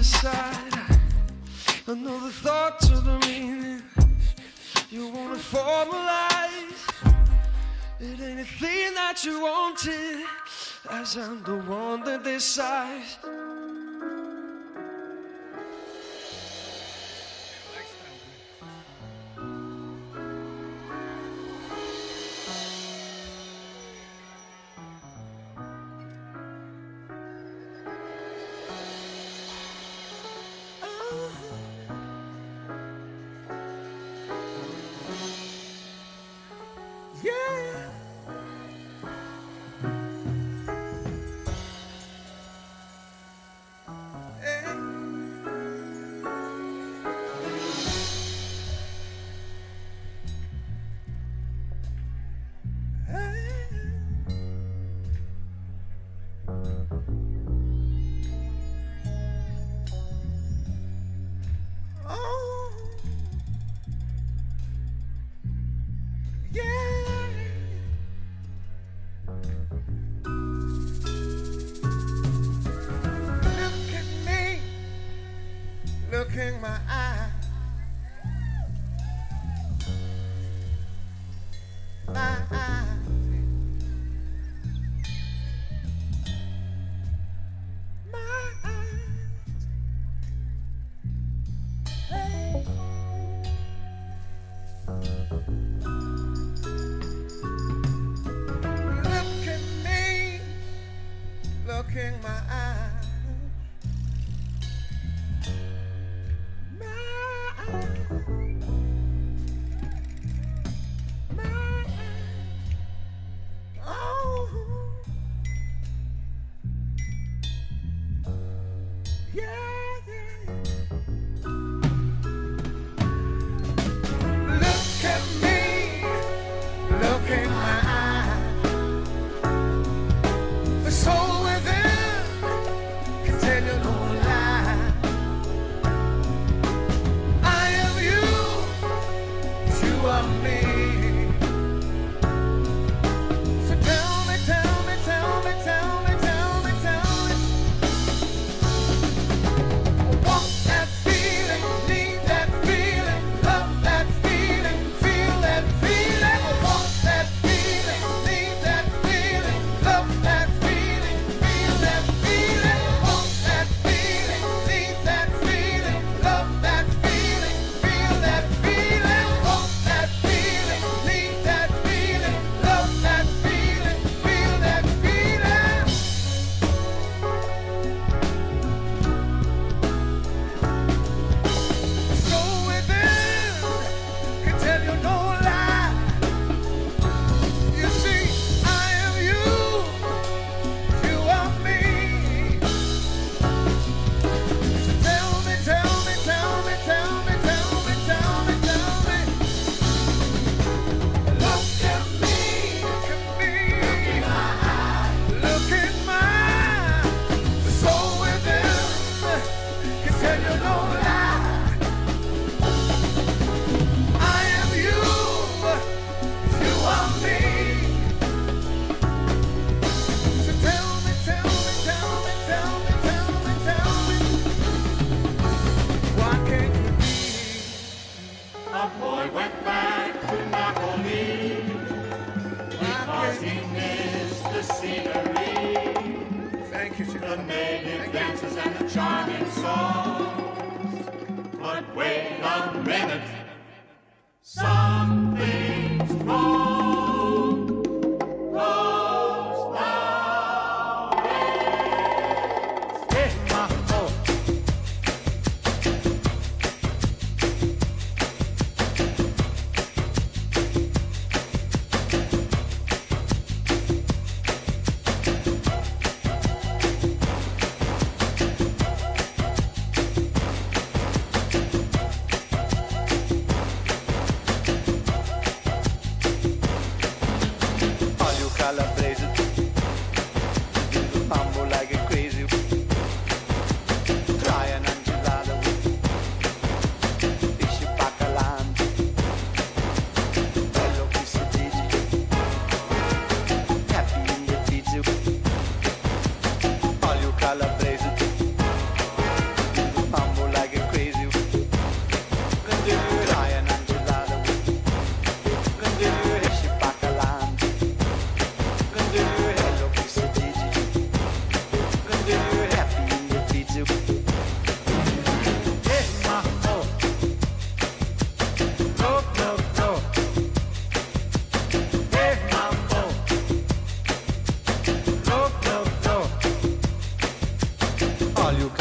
aside. the thought to the meaning. You wanna formalize it ain't thing that you wanted, as I'm the one that decides.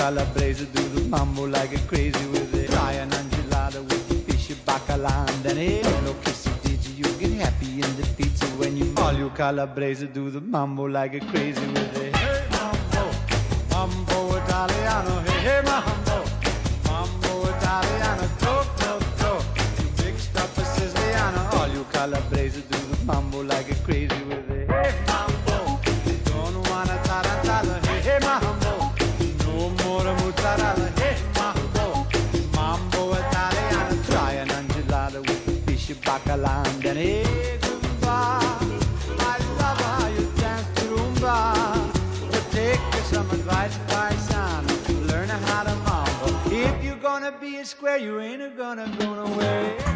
Calabrese do the mambo like a crazy with it. Try an enchilada with fishy bacalao. Then hello, quesadilla. You get happy in the pizza when you all you calabrese do the mambo like a crazy with it. Hey, mambo. Mambo Italiano, hey, hey, mambo. Mambo Italiano, go, go, go. You mixed up a Siciliano. All you calabrese do the mambo like a crazy goodbye. I you dance to. Learn how to. If you're gonna be a square, you ain't gonna go nowhere.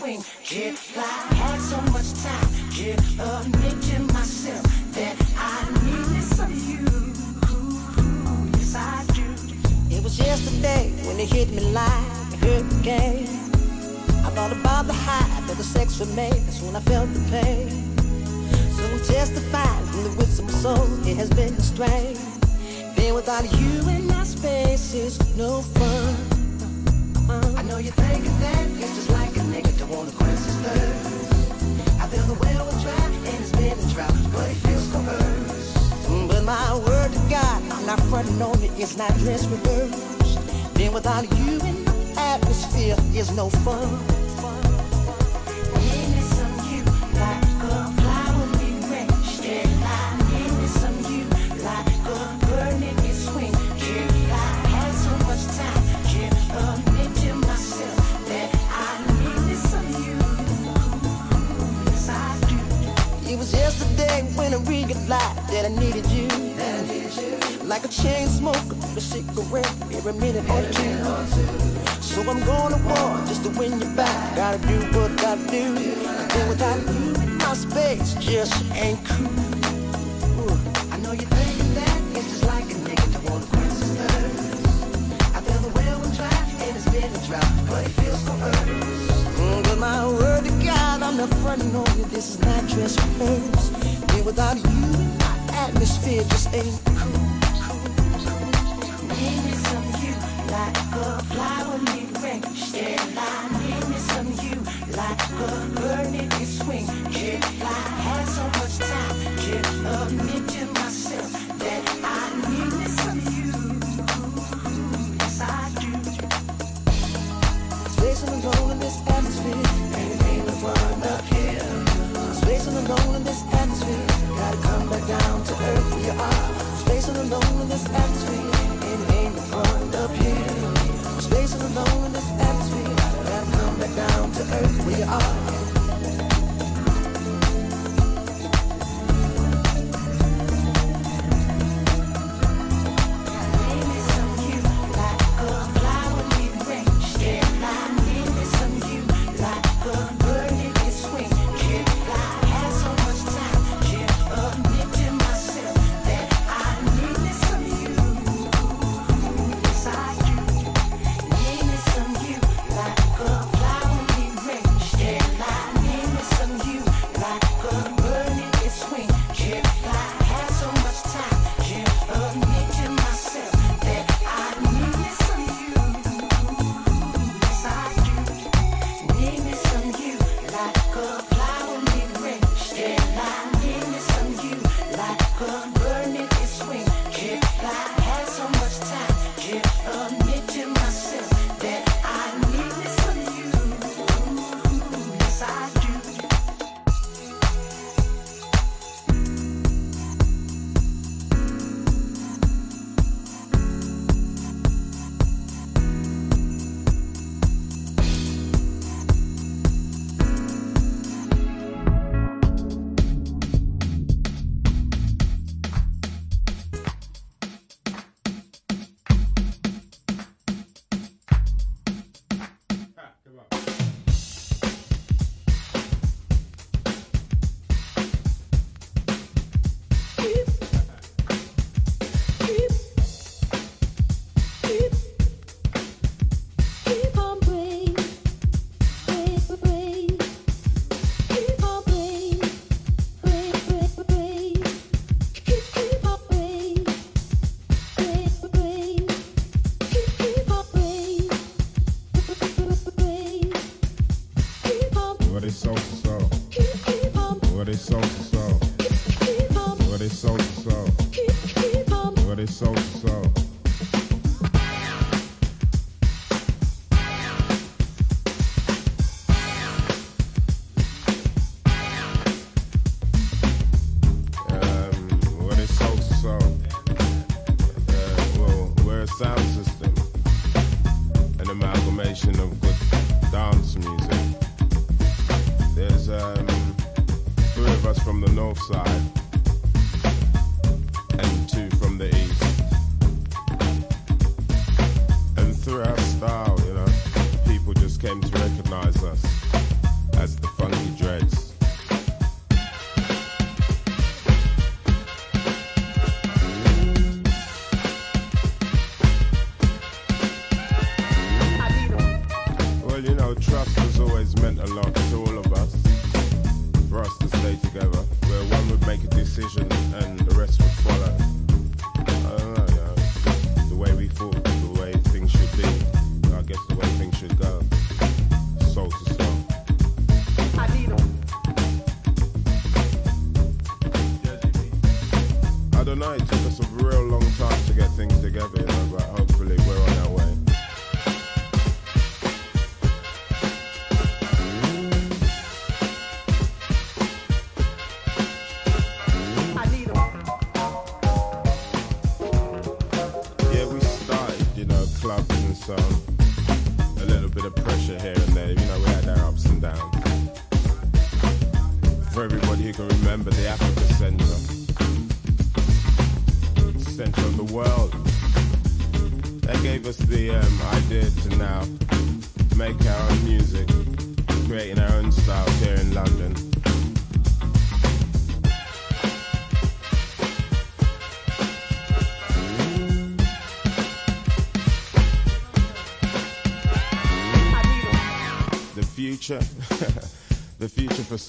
swing. Yeah. But without you, my space just ain't cool. I know you that it's just like a nigga to want to I feel the and but it feels so but my word to God, I'm not on you. This is not just. And without you, my atmosphere just ain't cool. Need me some you like a flower, make rain, stand line. need me some you like a bird.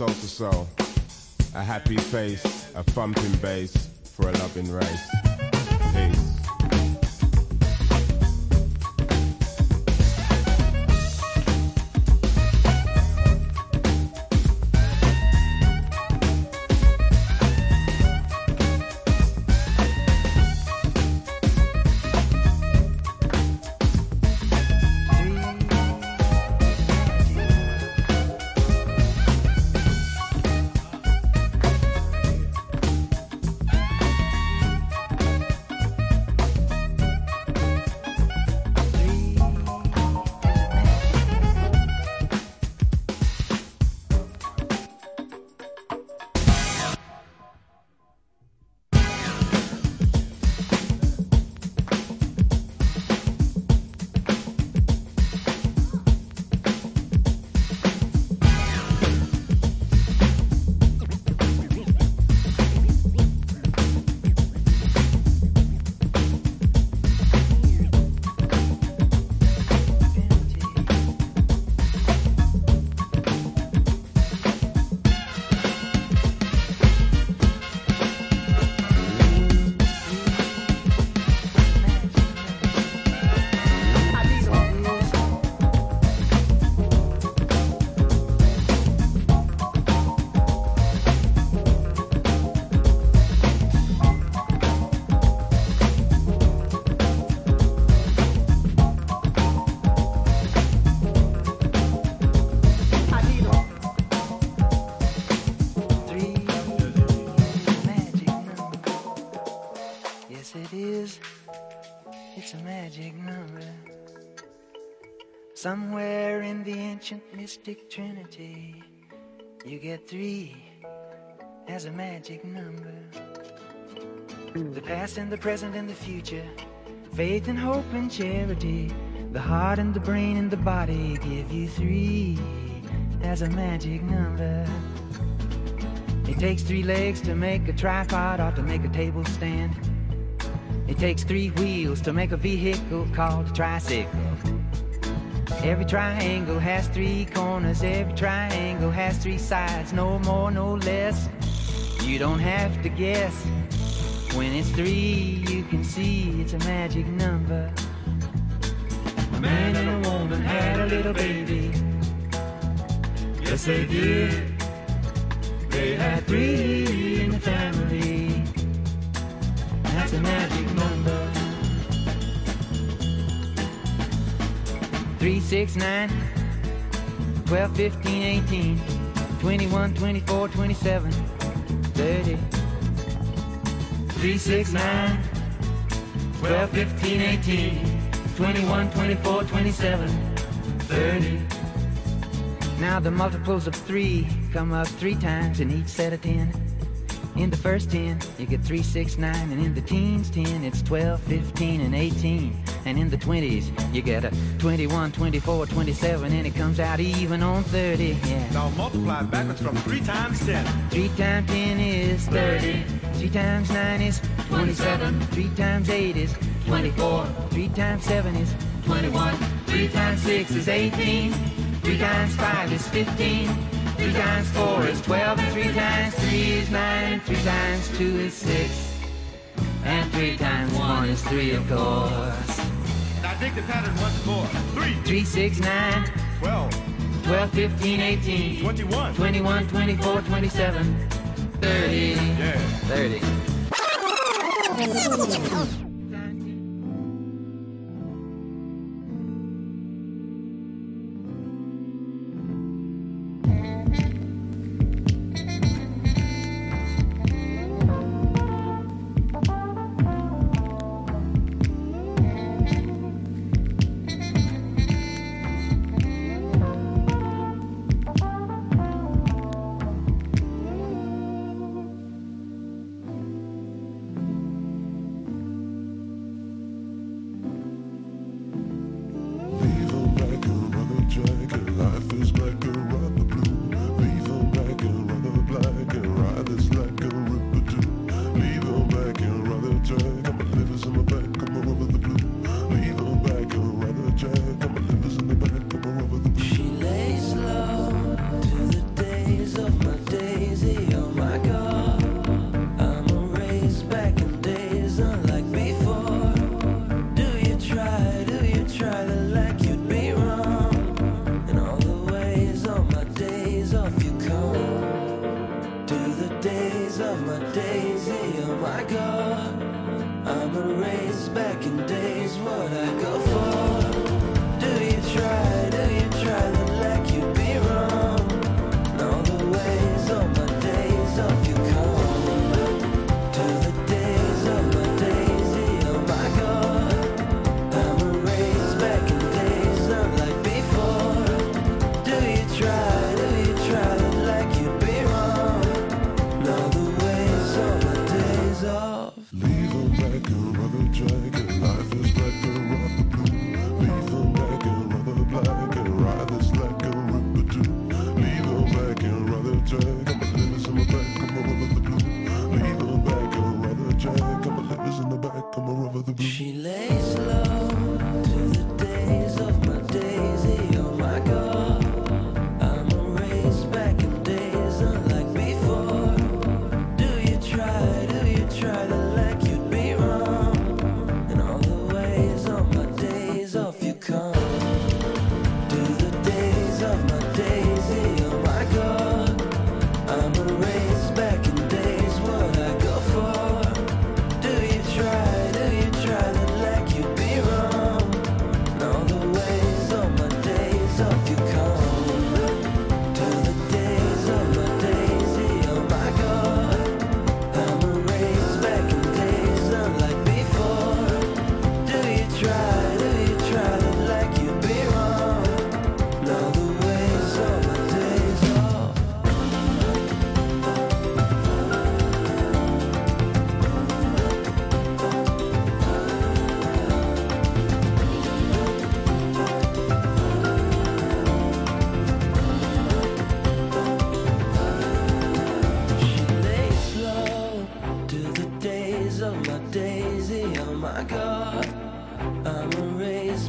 Soul to soul. A happy face, a thumping ancient mystic trinity, you get three as a magic number. The past and the present and the future, faith and hope and charity, the heart and the brain and the body give you three as a magic number. It takes three legs to make a tripod or to make a table stand. It takes three wheels to make a vehicle called a tricycle. Every triangle has three corners, every triangle has three sides, no more, no less. You don't have to guess. When it's three, you can see it's a magic number. A man and a woman had a little baby. Yes, they did. They had three in the family. That's a magic number. Three, six, nine, 12, 15, 18, 21, 24, 27, 30. Three, six, nine, 12, 15, 18, 21, 24, 27, 30. Now the multiples of three come up three times in each set of ten. In the first ten, you get three, six, nine, and in the teens, ten, it's 12, 15, and 18. And in the 20s, you get a 21, 24, 27, and it comes out even on 30. Yeah. Now multiply backwards from 3 times 10. 3 times 10 is 30. 3 times 9 is 27. 3 times 8 is 24. 3 times 7 is 21. 3 times 6 is 18. 3 times 5 is 15. 3 times 4 is 12. And 3 times 3 is 9. 3 times 2 is 6. And 3 times 1 is 3, of course dig the pattern once more. Three, three, six, nine, twelve, twelve, fifteen, eighteen, twenty-one, twenty-one, twenty-four, twenty-seven, thirty, yeah, thirty.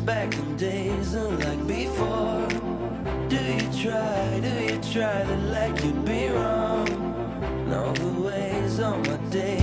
back in days unlike before. Do you try, do you try to like you'd be wrong? And all the ways on my days.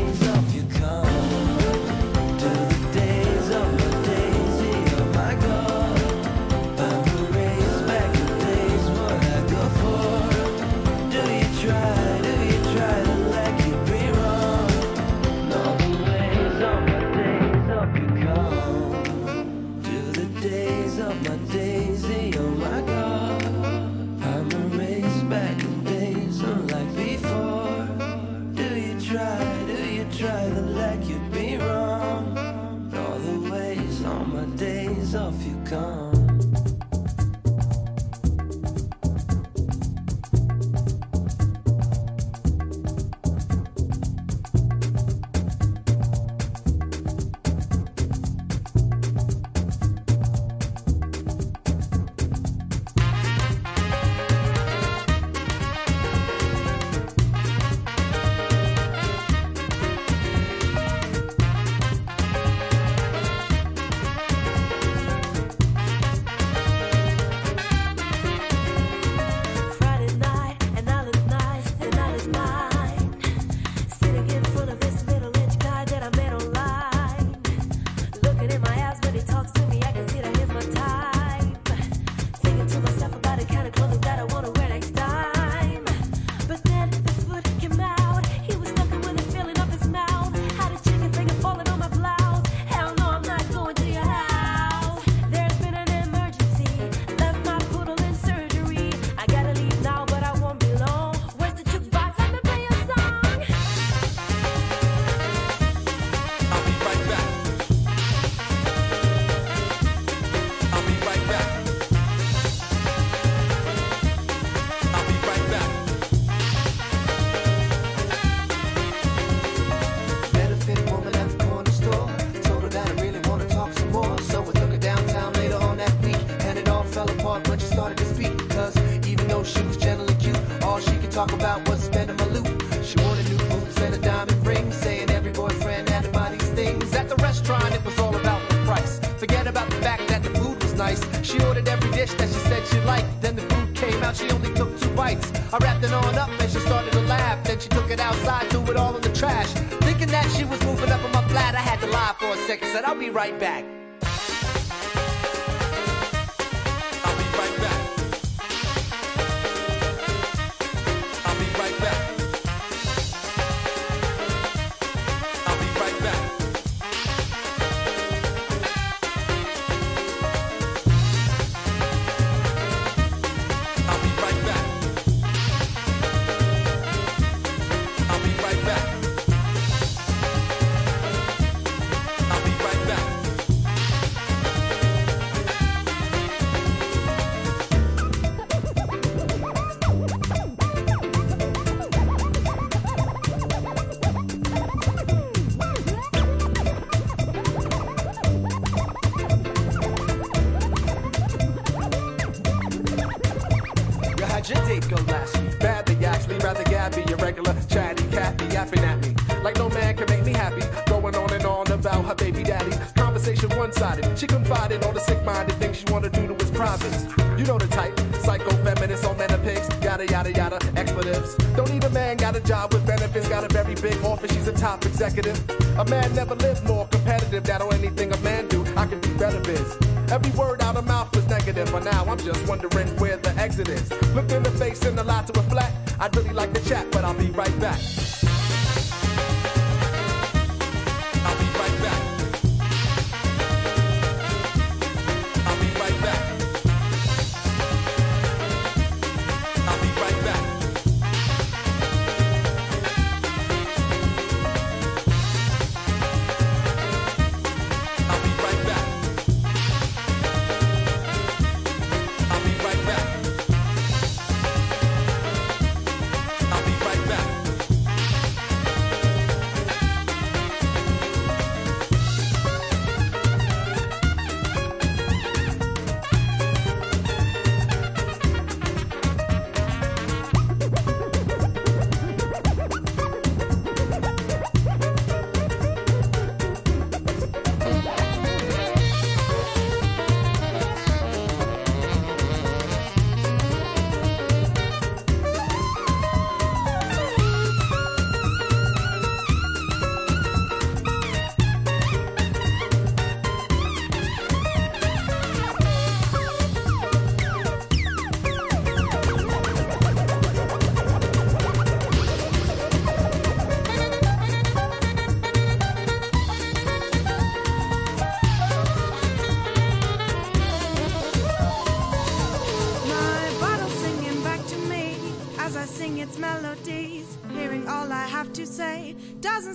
Gabby, a regular chatty Kathy yapping at me. Like no man can make me happy. Going on and on about her baby daddy. Conversation one sided. She confided all the sick minded things she wanna do to his privates. You know the type. Psycho feminist on men pigs. Yada yada yada. Expletives. Don't need a man, got a job with benefits. Got a very big office, she's a top executive. A man never lived more competitive. That or anything a man do, I can do better biz. Every word out of mouth negative, but now I'm just wondering where the exit is. Looked in the face and the lot to reflect. I'd really like to chat, but I'll be right back.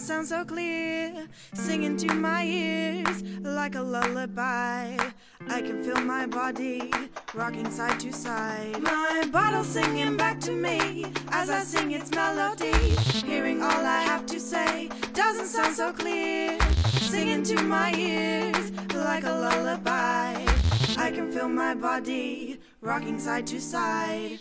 Doesn't sound so clear. Singing to my ears like a lullaby. I can feel my body rocking side to side. My bottle singing back to me as I sing its melody. Hearing all I have to say doesn't sound so clear. Singing to my ears like a lullaby. I can feel my body rocking side to side.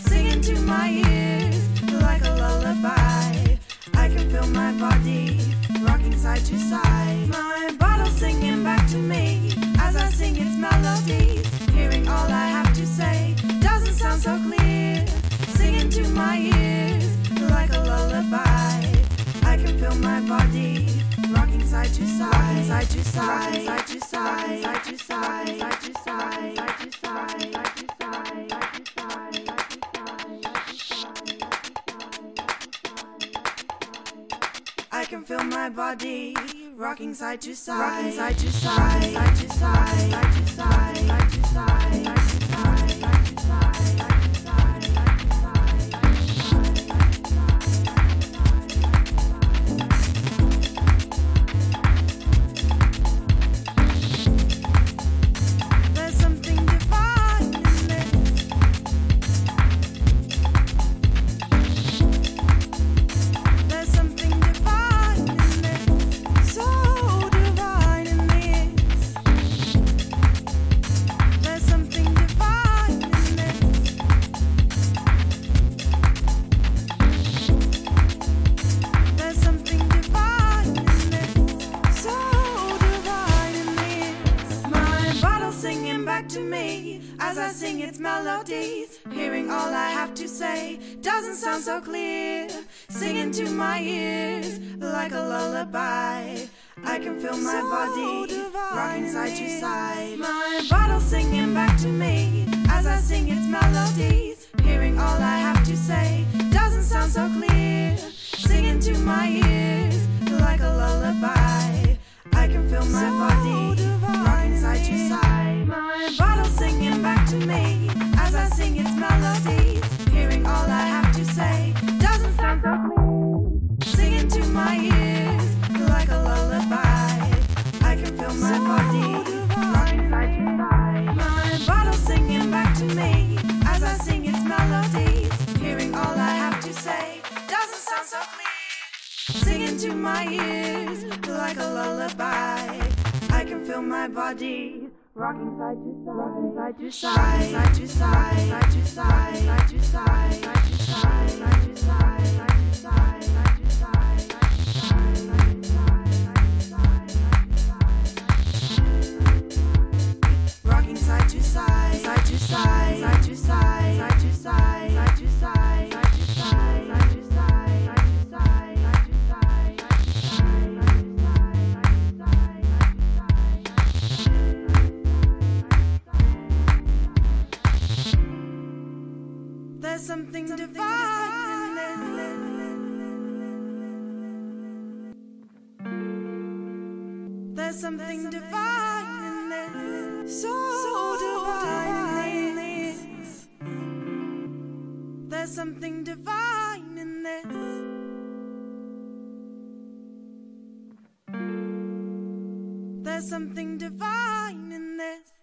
singing to my ears like a lullaby. I can feel my body rocking side to side. My bottle singing back to me as I sing its melodies. Hearing all I have to say doesn't sound so clear. Singing to my ears like a lullaby. I can feel my body rocking side to side, Rocking side to side, side to side, side to side, side to side, side to side, side to side. Feel my body rocking side to side, rocking side to side, side to side, side to side, side to side, side to side, side to side, to side. My bottle singing back to me as I sing its melodies. Hearing all I have to say doesn't sound so clear. Singing to my ears like a lullaby. I can feel my body rocking side to side. My bottle singing back to me as I sing its melodies. Hearing all I have to say doesn't sound so clear. Singing to my ears like a lullaby. I can feel my body clear. Singing to my ears like a lullaby. I can feel my body rocking side to side, side to side, side to side, side to side, side to side, side to side, side to side, side to side, side to side, Rocking side to side, side to side, side to side, side to There's something divine in this. So divine in this. There's something divine in this. There's something divine in this.